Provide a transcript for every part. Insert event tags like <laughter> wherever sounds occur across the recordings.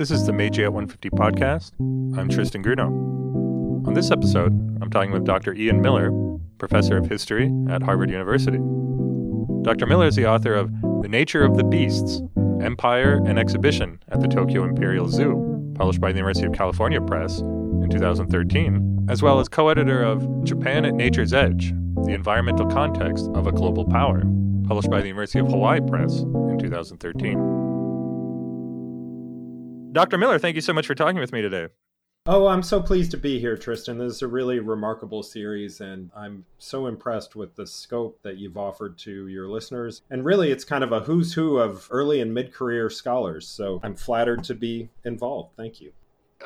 This is the Meiji at 150 podcast. I'm Tristan Grunow. On this episode, I'm talking with Dr. Ian Miller, professor of history at Harvard University. Dr. Miller is the author of The Nature of the Beasts Empire and Exhibition at the Tokyo Imperial Zoo, published by the University of California Press in 2013, as well as co editor of Japan at Nature's Edge The Environmental Context of a Global Power, published by the University of Hawaii Press in 2013. Dr. Miller, thank you so much for talking with me today. Oh, I'm so pleased to be here, Tristan. This is a really remarkable series, and I'm so impressed with the scope that you've offered to your listeners. And really, it's kind of a who's who of early and mid career scholars. So I'm flattered to be involved. Thank you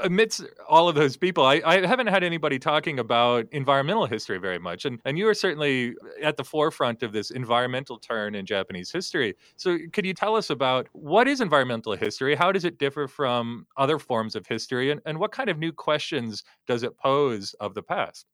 amidst all of those people, I, I, haven't had anybody talking about environmental history very much. And, and you are certainly at the forefront of this environmental turn in Japanese history. So, could you tell us about what is environmental history? How does it differ from other forms of history? And, and what kind of new questions does it pose of the past?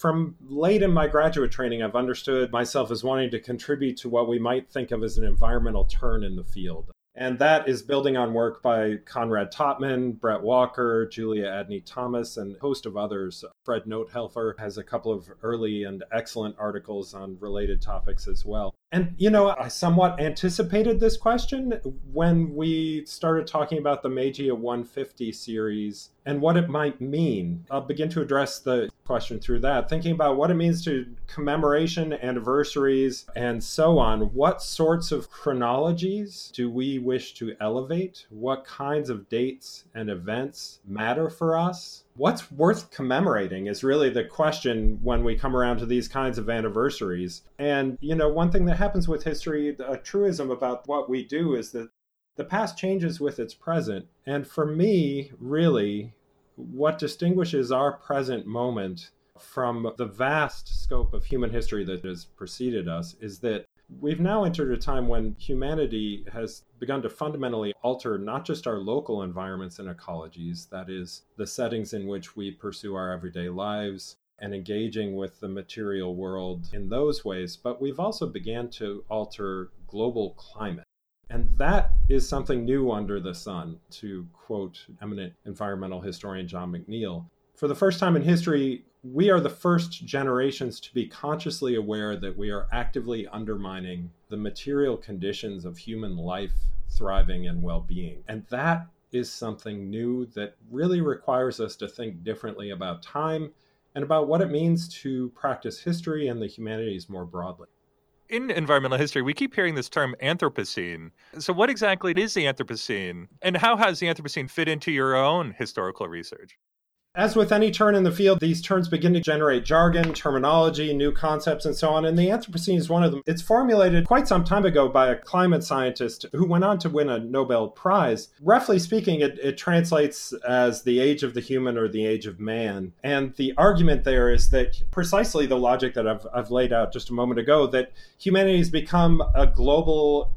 From late in my graduate training, I've understood myself as wanting to contribute to what we might think of as an environmental turn in the field. And that is building on work by Conrad Totman, Brett Walker, Julia Adeney Thomas, and a host of others. Fred Notehelfer has a couple of early and excellent articles on related topics as well. And, you know, I somewhat anticipated this question when we started talking about the Meiji 150 series and what it might mean. I'll begin to address the question through that, thinking about what it means to commemoration, anniversaries, and so on. What sorts of chronologies do we wish to elevate? What kinds of dates and events matter for us? What's worth commemorating is really the question when we come around to these kinds of anniversaries. And, you know, one thing that happens with history, a truism about what we do is that the past changes with its present. And for me, really, what distinguishes our present moment from the vast scope of human history that has preceded us is that we've now entered a time when humanity has begun to fundamentally alter not just our local environments and ecologies, that is, the settings in which we pursue our everyday lives and engaging with the material world in those ways, but we've also began to alter global climate. And that is something new under the sun, to quote eminent environmental historian John McNeill. For the first time in history, we are the first generations to be consciously aware that we are actively undermining the material conditions of human life, thriving, and well being. And that is something new that really requires us to think differently about time and about what it means to practice history and the humanities more broadly in environmental history, we keep hearing this term Anthropocene. So, what exactly is the Anthropocene, and how has the Anthropocene fit into your own historical research? As with any turn in the field, these turns begin to generate jargon, terminology, new concepts, and so on. And the Anthropocene is one of them. It's formulated quite some time ago by a climate scientist who went on to win a Nobel Prize. Roughly speaking, it, it translates as the age of the human or the age of man. And the argument there is that precisely the logic that I've, I've laid out just a moment ago that humanity has become a global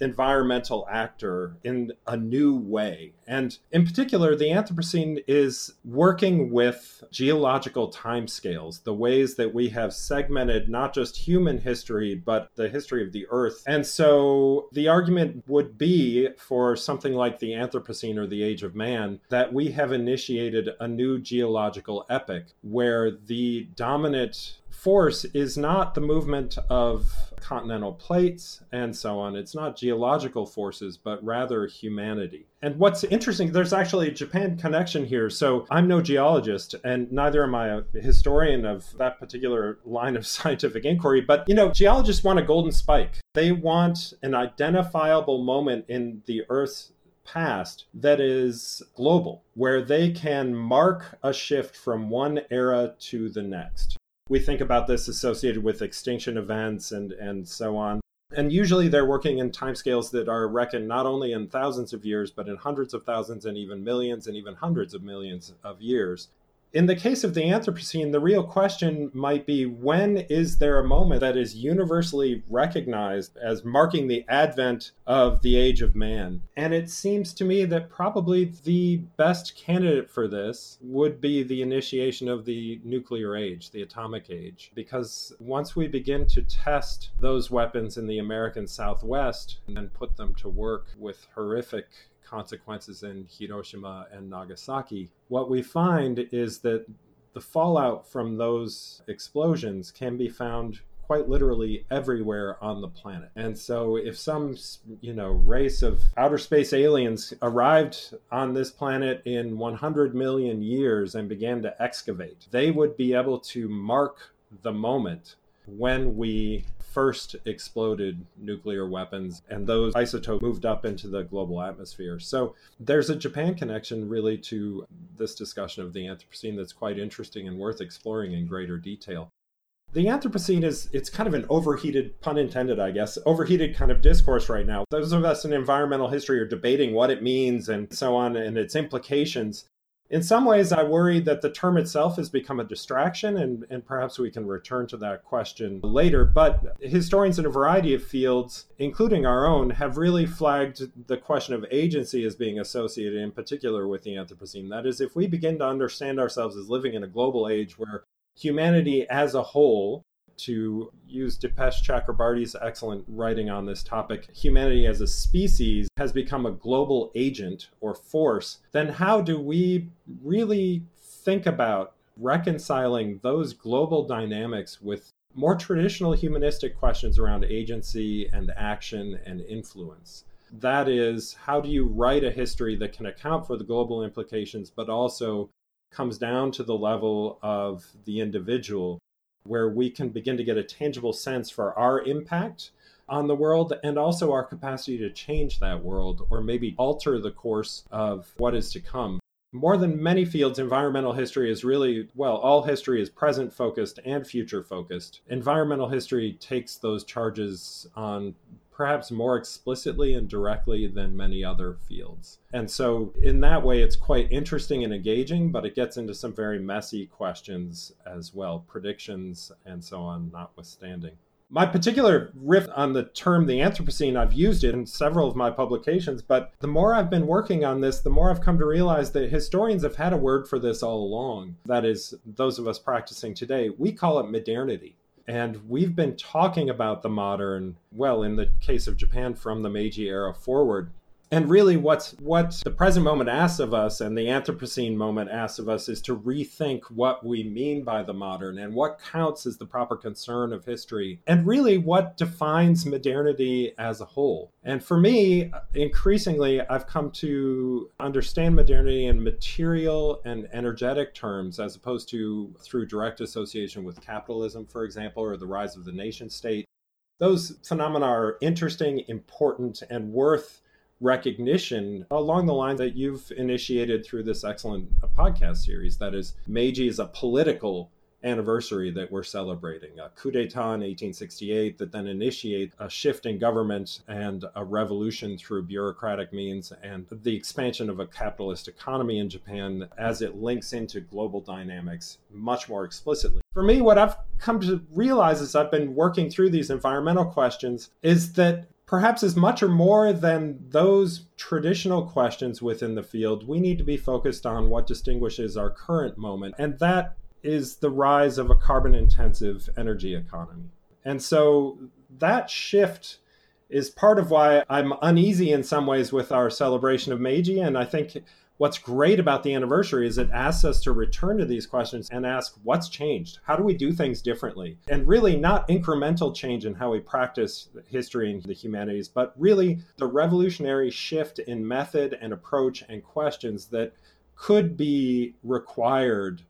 environmental actor in a new way. And in particular, the Anthropocene is working with geological timescales, the ways that we have segmented not just human history, but the history of the Earth. And so the argument would be for something like the Anthropocene or the Age of Man that we have initiated a new geological epoch where the dominant force is not the movement of continental plates and so on. It's not geological forces, but rather humanity. And what's interesting, there's actually a Japan connection here. So I'm no geologist, and neither am I a historian of that particular line of <laughs> scientific inquiry. But, you know, geologists want a golden spike. They want an identifiable moment in the Earth's past that is global, where they can mark a shift from one era to the next we think about this associated with extinction events and, and so on. And usually they're working in timescales that are reckoned not only in thousands of years, but in hundreds of thousands and even millions and even hundreds of millions of years in the case of the Anthropocene, the real question might be when is there a moment that is universally recognized as marking the advent of the age of man? And it seems to me that probably the best candidate for this would be the initiation of the nuclear age, the atomic age, because once we begin to test those weapons in the American Southwest and put them to work with horrific consequences in Hiroshima and Nagasaki, what we find is that the fallout from those explosions can be found quite literally everywhere on the planet. And so if some, you know, race of outer space aliens arrived on this planet in 100 million years and began to excavate, they would be able to mark the moment when we first exploded nuclear weapons and those isotopes moved up into the global atmosphere. So there's a Japan connection really to this discussion of the Anthropocene that's quite interesting and worth exploring in greater detail the Anthropocene is it's kind of an overheated, pun intended, I guess, overheated kind of discourse right now. Those of us in environmental history are debating what it means and so on and its implications. In some ways, I worry that the term itself has become a distraction, and, and perhaps we can return to that question later. But historians in a variety of fields, including our own, have really flagged the question of agency as being associated in particular with the Anthropocene. That is, if we begin to understand ourselves as living in a global age where humanity as a whole, to use Dipesh Chakrabarty's excellent writing on this topic, humanity as a species has become a global agent or force, then how do we really think about reconciling those global dynamics with more traditional humanistic questions around agency and action and influence? That is, how do you write a history that can account for the global implications, but also comes down to the level of the individual, where we can begin to get a tangible sense for our impact on the world and also our capacity to change that world or maybe alter the course of what is to come. More than many fields, environmental history is really, well, all history is present focused and future focused. Environmental history takes those charges on perhaps more explicitly and directly than many other fields. And so, in that way, it's quite interesting and engaging, but it gets into some very messy questions as well, predictions and so on, notwithstanding. My particular riff on the term the Anthropocene, I've used it in several of my publications, but the more I've been working on this, the more I've come to realize that historians have had a word for this all along. That is, those of us practicing today, we call it modernity. And we've been talking about the modern, well, in the case of Japan, from the Meiji era forward, and really, what's what the present moment asks of us, and the Anthropocene moment asks of us, is to rethink what we mean by the modern and what counts as the proper concern of history, and really what defines modernity as a whole. And for me, increasingly, I've come to understand modernity in material and energetic terms, as opposed to through direct association with capitalism, for example, or the rise of the nation state. Those phenomena are interesting, important, and worth recognition along the lines that you've initiated through this excellent podcast series. That is, Meiji is a political anniversary that we're celebrating a coup d'etat in 1868 that then initiate a shift in government and a revolution through bureaucratic means and the expansion of a capitalist economy in Japan as it links into global dynamics much more explicitly. For me, what I've come to realize as I've been working through these environmental questions is that perhaps as much or more than those traditional questions within the field, we need to be focused on what distinguishes our current moment. And that is the rise of a carbon intensive energy economy. And so that shift is part of why I'm uneasy in some ways with our celebration of Meiji. And I think what's great about the anniversary is it asks us to return to these questions and ask what's changed? How do we do things differently? And really, not incremental change in how we practice history and the humanities, but really the revolutionary shift in method and approach and questions that could be required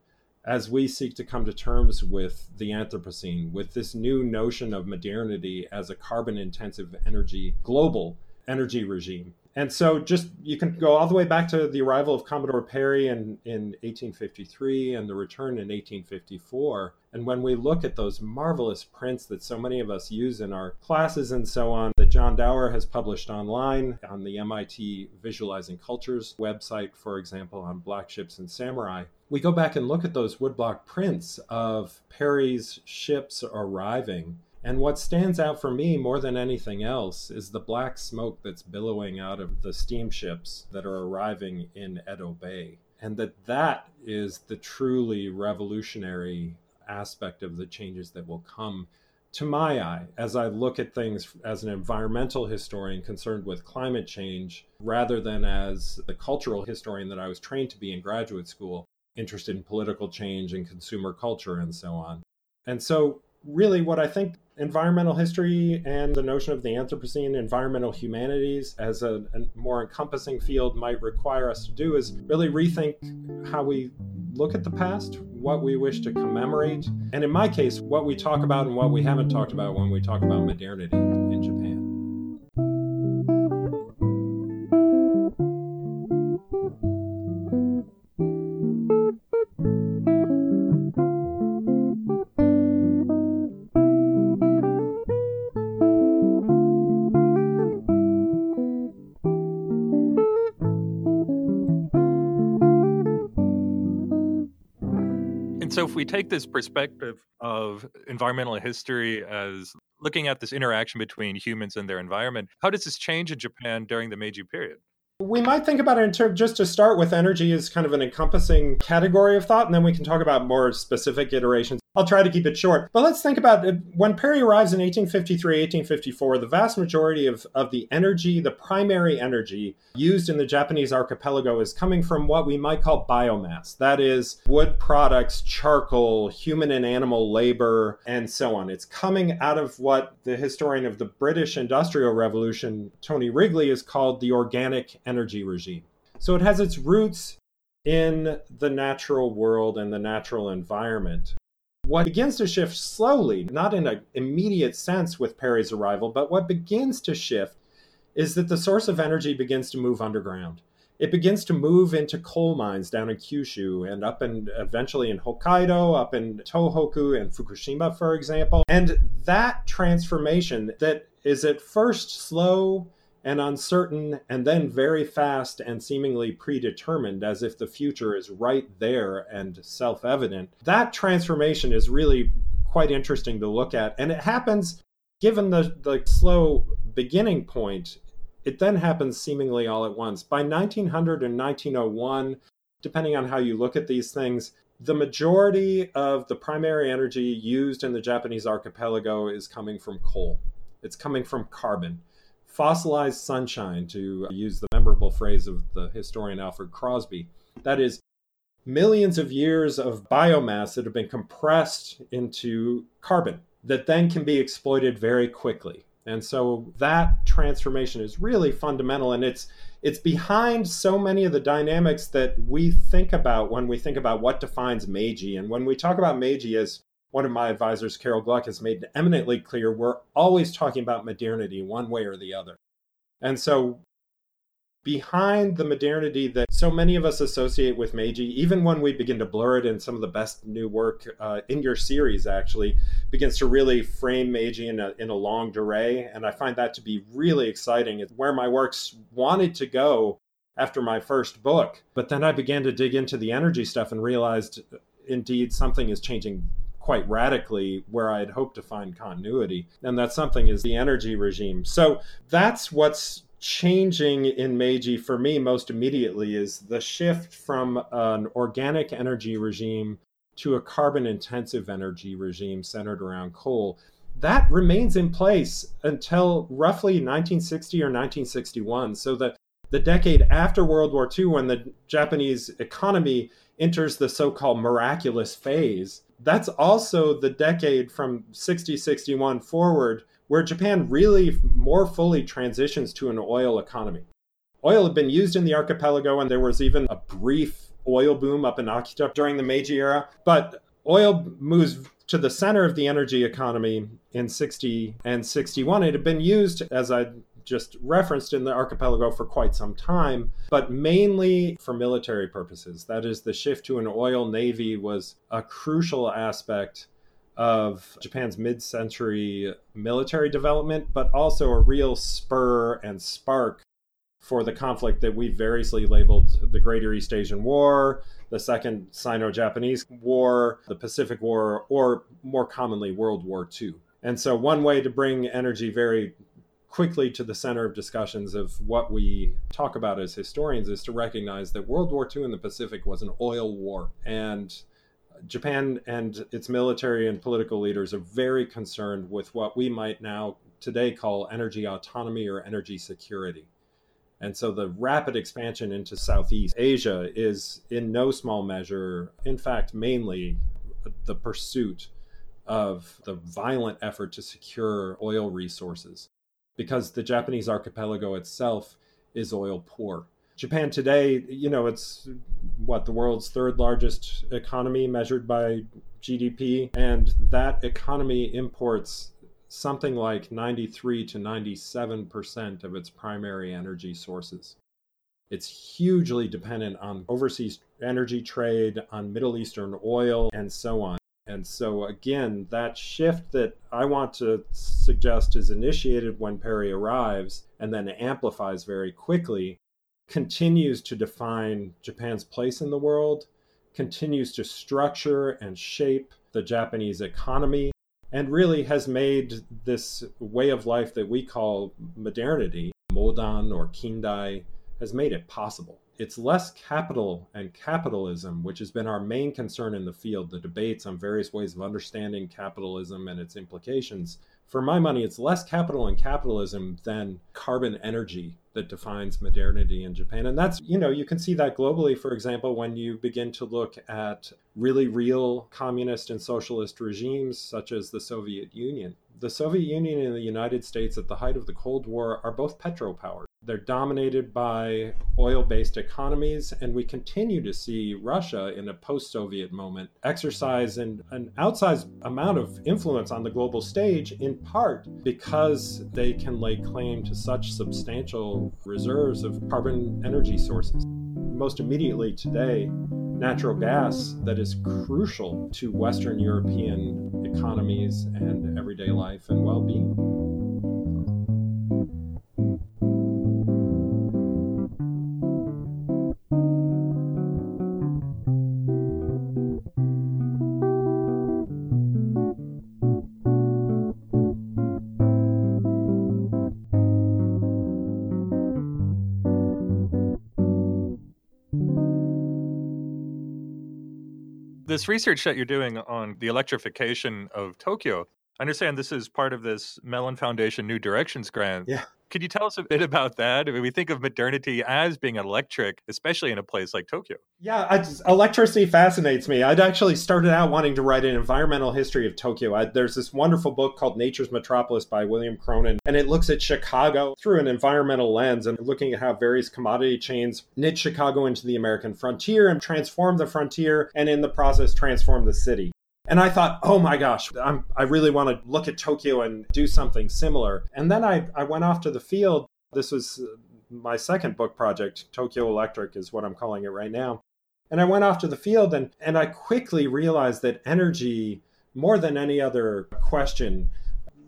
as we seek to come to terms with the Anthropocene, with this new notion of modernity as a carbon intensive energy, global energy regime. And so, just you can go all the way back to the arrival of Commodore Perry in, in 1853 and the return in 1854. And when we look at those marvelous prints that so many of us use in our classes and so on, that John Dower has published online on the MIT Visualizing Cultures website, for example, on black ships and samurai, we go back and look at those woodblock prints of Perry's ships arriving and what stands out for me more than anything else is the black smoke that's billowing out of the steamships that are arriving in Edo Bay. And that that is the truly revolutionary aspect of the changes that will come to my eye, as I look at things as an environmental historian concerned with climate change, rather than as the cultural historian that I was trained to be in graduate school, interested in political change and consumer culture and so on. And so, really, what I think environmental history and the notion of the Anthropocene, environmental humanities, as a, a more encompassing field might require us to do is really rethink how we look at the past, what we wish to commemorate, and in my case, what we talk about and what we haven't talked about when we talk about modernity in Japan. We take this perspective of environmental history as looking at this interaction between humans and their environment, how does this change in Japan during the Meiji period? We might think about it in terms, just to start with, energy is kind of an encompassing category of thought, and then we can talk about more specific iterations I'll try to keep it short. But let's think about it. when Perry arrives in 1853, 1854, the vast majority of, of the energy, the primary energy used in the Japanese archipelago is coming from what we might call biomass. That is wood products, charcoal, human and animal labor, and so on. It's coming out of what the historian of the British Industrial Revolution, Tony Wrigley, has called the organic energy regime. So it has its roots in the natural world and the natural environment. What begins to shift slowly, not in an immediate sense with Perry's arrival, but what begins to shift is that the source of energy begins to move underground. It begins to move into coal mines down in Kyushu and up and eventually in Hokkaido, up in Tohoku and Fukushima, for example. And that transformation that is at first slow and uncertain and then very fast and seemingly predetermined as if the future is right there and self-evident. That transformation is really quite interesting to look at and it happens given the, the slow beginning point it then happens seemingly all at once. By 1900 and 1901 depending on how you look at these things the majority of the primary energy used in the japanese archipelago is coming from coal. It's coming from carbon fossilized sunshine, to use the memorable phrase of the historian Alfred Crosby. That is, millions of years of biomass that have been compressed into carbon that then can be exploited very quickly. And so that transformation is really fundamental and it's it's behind so many of the dynamics that we think about when we think about what defines Meiji. And when we talk about Meiji as one of my advisors, Carol Gluck, has made eminently clear we're always talking about modernity one way or the other. And so, behind the modernity that so many of us associate with Meiji, even when we begin to blur it in some of the best new work uh, in your series, actually begins to really frame Meiji in a, in a longue durée. And I find that to be really exciting. It's where my works wanted to go after my first book. But then I began to dig into the energy stuff and realized indeed something is changing quite radically where I'd hoped to find continuity. And that something is the energy regime. So that's what's changing in Meiji for me most immediately is the shift from an organic energy regime to a carbon intensive energy regime centered around coal. That remains in place until roughly 1960 or 1961. So the the decade after World War II, when the Japanese economy enters the so called miraculous phase, that's also the decade from 60 61 forward where Japan really more fully transitions to an oil economy. Oil had been used in the archipelago, and there was even a brief oil boom up in Akita during the Meiji era. But oil moves to the center of the energy economy in 60 and 61. It had been used, as I just referenced in the archipelago for quite some time, but mainly for military purposes. That is, the shift to an oil navy was a crucial aspect of Japan's mid century military development, but also a real spur and spark for the conflict that we variously labeled the Greater East Asian War, the Second Sino Japanese War, the Pacific War, or more commonly, World War II. And so, one way to bring energy very quickly to the center of discussions of what we talk about as historians is to recognize that World War II in the Pacific was an oil war. And Japan and its military and political leaders are very concerned with what we might now today call energy autonomy or energy security. And so the rapid expansion into Southeast Asia is in no small measure, in fact, mainly the pursuit of the violent effort to secure oil resources because the Japanese archipelago itself is oil poor. Japan today, you know, it's what the world's third largest economy measured by GDP, and that economy imports something like 93 to 97% of its primary energy sources. It's hugely dependent on overseas energy trade, on Middle Eastern oil, and so on. And so, again, that shift that I want to suggest is initiated when Perry arrives and then amplifies very quickly continues to define Japan's place in the world, continues to structure and shape the Japanese economy, and really has made this way of life that we call modernity, Modan or Kindai, has made it possible. It's less capital and capitalism, which has been our main concern in the field, the debates on various ways of understanding capitalism and its implications. For my money, it's less capital and capitalism than carbon energy that defines modernity in Japan. And that's, you know, you can see that globally, for example, when you begin to look at really real communist and socialist regimes such as the Soviet Union. The Soviet Union and the United States at the height of the Cold War are both petropowers. They're dominated by oil based economies, and we continue to see Russia in a post Soviet moment exercise an, an outsized amount of influence on the global stage, in part because they can lay claim to such substantial reserves of carbon energy sources. Most immediately today, natural gas that is crucial to Western European economies and everyday life and well being. This research that you're doing on the electrification of Tokyo, I understand this is part of this Mellon Foundation New Directions grant. Yeah. Could you tell us a bit about that? I mean, we think of modernity as being electric, especially in a place like Tokyo. Yeah, just, electricity fascinates me. I'd actually started out wanting to write an environmental history of Tokyo. I, there's this wonderful book called Nature's Metropolis by William Cronon, and it looks at Chicago through an environmental lens and looking at how various commodity chains knit Chicago into the American frontier and transform the frontier, and in the process, transform the city. And I thought, oh my gosh, I'm, I really want to look at Tokyo and do something similar. And then I, I went off to the field. This was uh, my second book project, Tokyo Electric is what I'm calling it right now. And I went off to the field and, and I quickly realized that energy, more than any other question,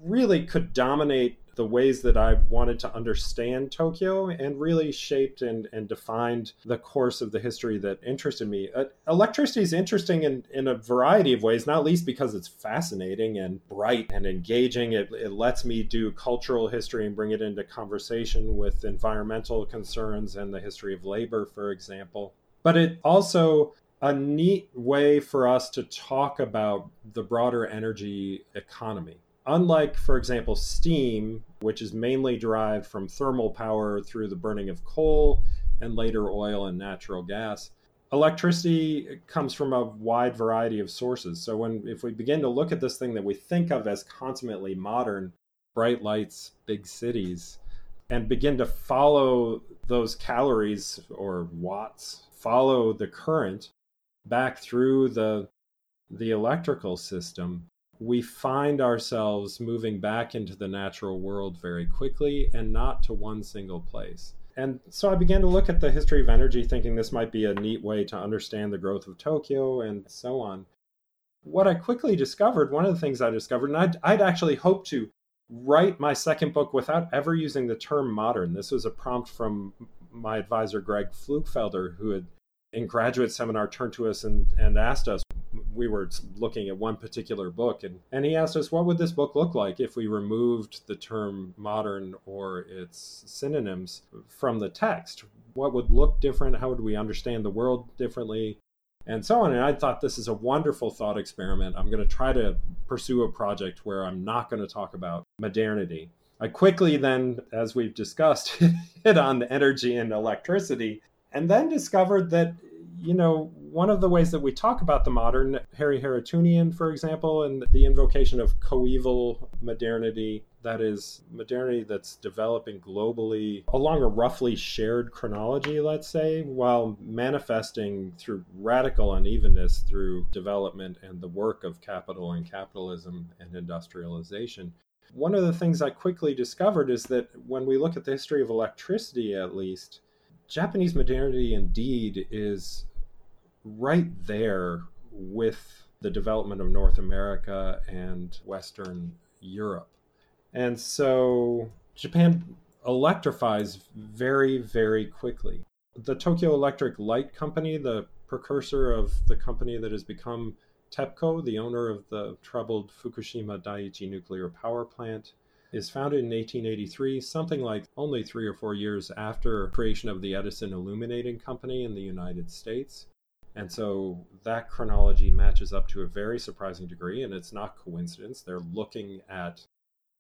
really could dominate the ways that I wanted to understand Tokyo and really shaped and, and defined the course of the history that interested me. Uh, electricity is interesting in, in a variety of ways, not least because it's fascinating and bright and engaging. It, it lets me do cultural history and bring it into conversation with environmental concerns and the history of labor, for example. But it also a neat way for us to talk about the broader energy economy Unlike, for example, steam, which is mainly derived from thermal power through the burning of coal and later oil and natural gas, electricity comes from a wide variety of sources. So when if we begin to look at this thing that we think of as consummately modern, bright lights, big cities, and begin to follow those calories or watts, follow the current back through the the electrical system, we find ourselves moving back into the natural world very quickly and not to one single place. And so I began to look at the history of energy, thinking this might be a neat way to understand the growth of Tokyo and so on. What I quickly discovered, one of the things I discovered, and I'd, I'd actually hoped to write my second book without ever using the term modern. This was a prompt from my advisor, Greg Pflugfelder, who had in graduate seminar turned to us and, and asked us we were looking at one particular book and, and he asked us what would this book look like if we removed the term modern or its synonyms from the text what would look different how would we understand the world differently and so on. And I thought this is a wonderful thought experiment. I'm going to try to pursue a project where I'm not going to talk about modernity. I quickly then, as we've discussed, <laughs> hit on the energy and electricity, and then discovered that, you know, one of the ways that we talk about the modern, Harry Harootunian, for example, and the invocation of coeval modernity, that is modernity that's developing globally along a roughly shared chronology, let's say, while manifesting through radical unevenness through development and the work of capital and capitalism and industrialization. One of the things I quickly discovered is that when we look at the history of electricity, at least, Japanese modernity indeed is right there with the development of North America and Western Europe. And so Japan electrifies very, very quickly. The Tokyo Electric Light Company, the precursor of the company that has become TEPCO, the owner of the troubled Fukushima Daiichi nuclear power plant, is founded in 1883, something like only three or four years after creation of the Edison Illuminating Company in the United States. And so that chronology matches up to a very surprising degree, and it's not coincidence. They're looking at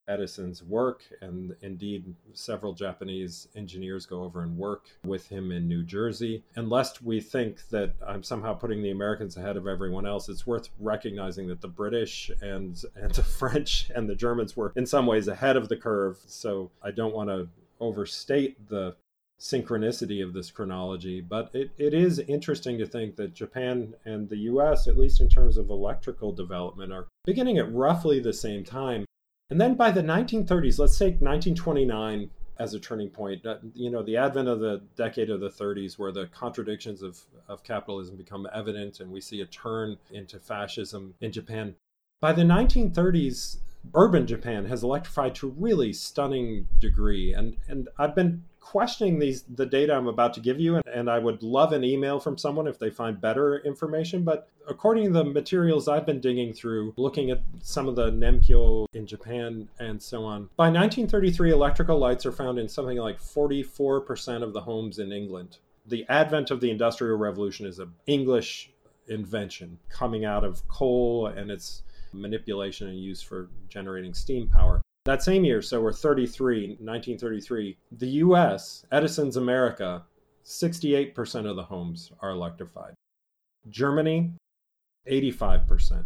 Edison's work, and indeed, several Japanese engineers go over and work with him in New Jersey. And lest we think that I'm somehow putting the Americans ahead of everyone else, it's worth recognizing that the British and, and <laughs> the French and the Germans were in some ways ahead of the curve. So I don't want to overstate the synchronicity of this chronology, but it, it is interesting to think that Japan and the US, at least in terms of electrical development, are beginning at roughly the same time. And then by the 1930s, let's take 1929 as a turning point. You know, the advent of the decade of the 30s, where the contradictions of, of capitalism become evident and we see a turn into fascism in Japan. By the 1930s, urban Japan has electrified to a really stunning degree. And, and I've been questioning these the data I'm about to give you, and, and I would love an email from someone if they find better information. But according to the materials I've been digging through, looking at some of the Nempyo in Japan and so on, by 1933, electrical lights are found in something like 44% of the homes in England. The advent of the Industrial Revolution is an English invention coming out of coal and its manipulation and use for generating steam power. That same year, so we're 33, 1933, the US, Edison's America, 68% of the homes are electrified. Germany, 85%.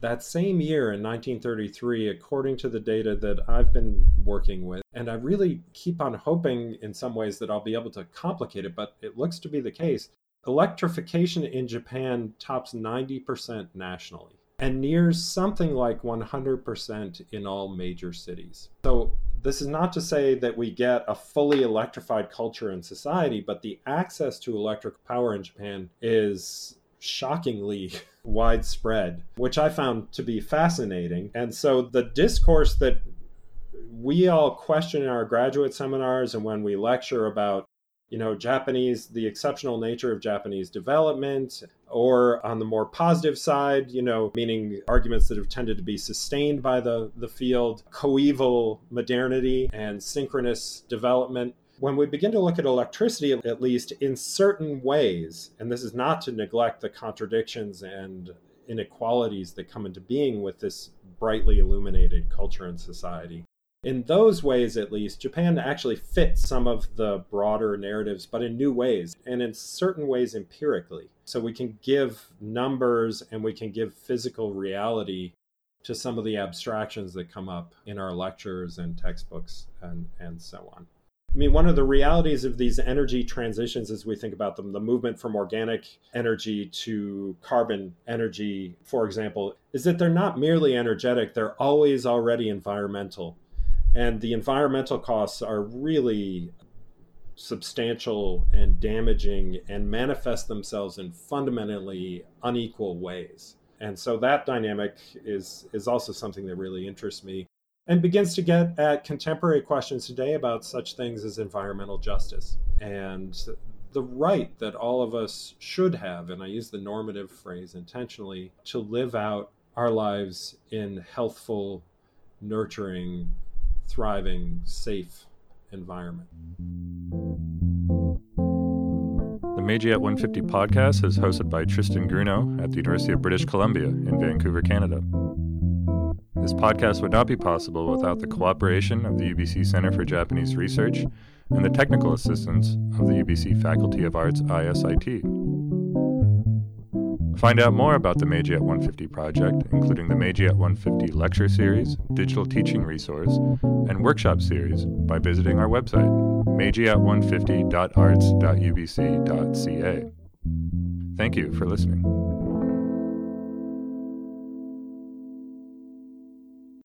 That same year in 1933, according to the data that I've been working with, and I really keep on hoping in some ways that I'll be able to complicate it, but it looks to be the case, electrification in Japan tops 90% nationally and nears something like 100% in all major cities. So, this is not to say that we get a fully electrified culture and society, but the access to electric power in Japan is shockingly <laughs> widespread, which I found to be fascinating. And so, the discourse that we all question in our graduate seminars and when we lecture about you know, Japanese, the exceptional nature of Japanese development, or on the more positive side, you know, meaning arguments that have tended to be sustained by the, the field, coeval modernity and synchronous development. When we begin to look at electricity, at least in certain ways, and this is not to neglect the contradictions and inequalities that come into being with this brightly illuminated culture and society, in those ways, at least, Japan actually fits some of the broader narratives, but in new ways and in certain ways empirically. So we can give numbers and we can give physical reality to some of the abstractions that come up in our lectures and textbooks and, and so on. I mean, one of the realities of these energy transitions as we think about them, the movement from organic energy to carbon energy, for example, is that they're not merely energetic, they're always already environmental and the environmental costs are really substantial and damaging and manifest themselves in fundamentally unequal ways. And so that dynamic is is also something that really interests me and begins to get at contemporary questions today about such things as environmental justice and the right that all of us should have and I use the normative phrase intentionally to live out our lives in healthful nurturing thriving, safe environment. The Meiji at 150 podcast is hosted by Tristan Grunow at the University of British Columbia in Vancouver, Canada. This podcast would not be possible without the cooperation of the UBC Center for Japanese Research and the technical assistance of the UBC Faculty of Arts ISIT. Find out more about the Meiji at 150 project, including the Meiji at 150 lecture series, digital teaching resource, and workshop series by visiting our website, meijiat150.arts.ubc.ca. Thank you for listening.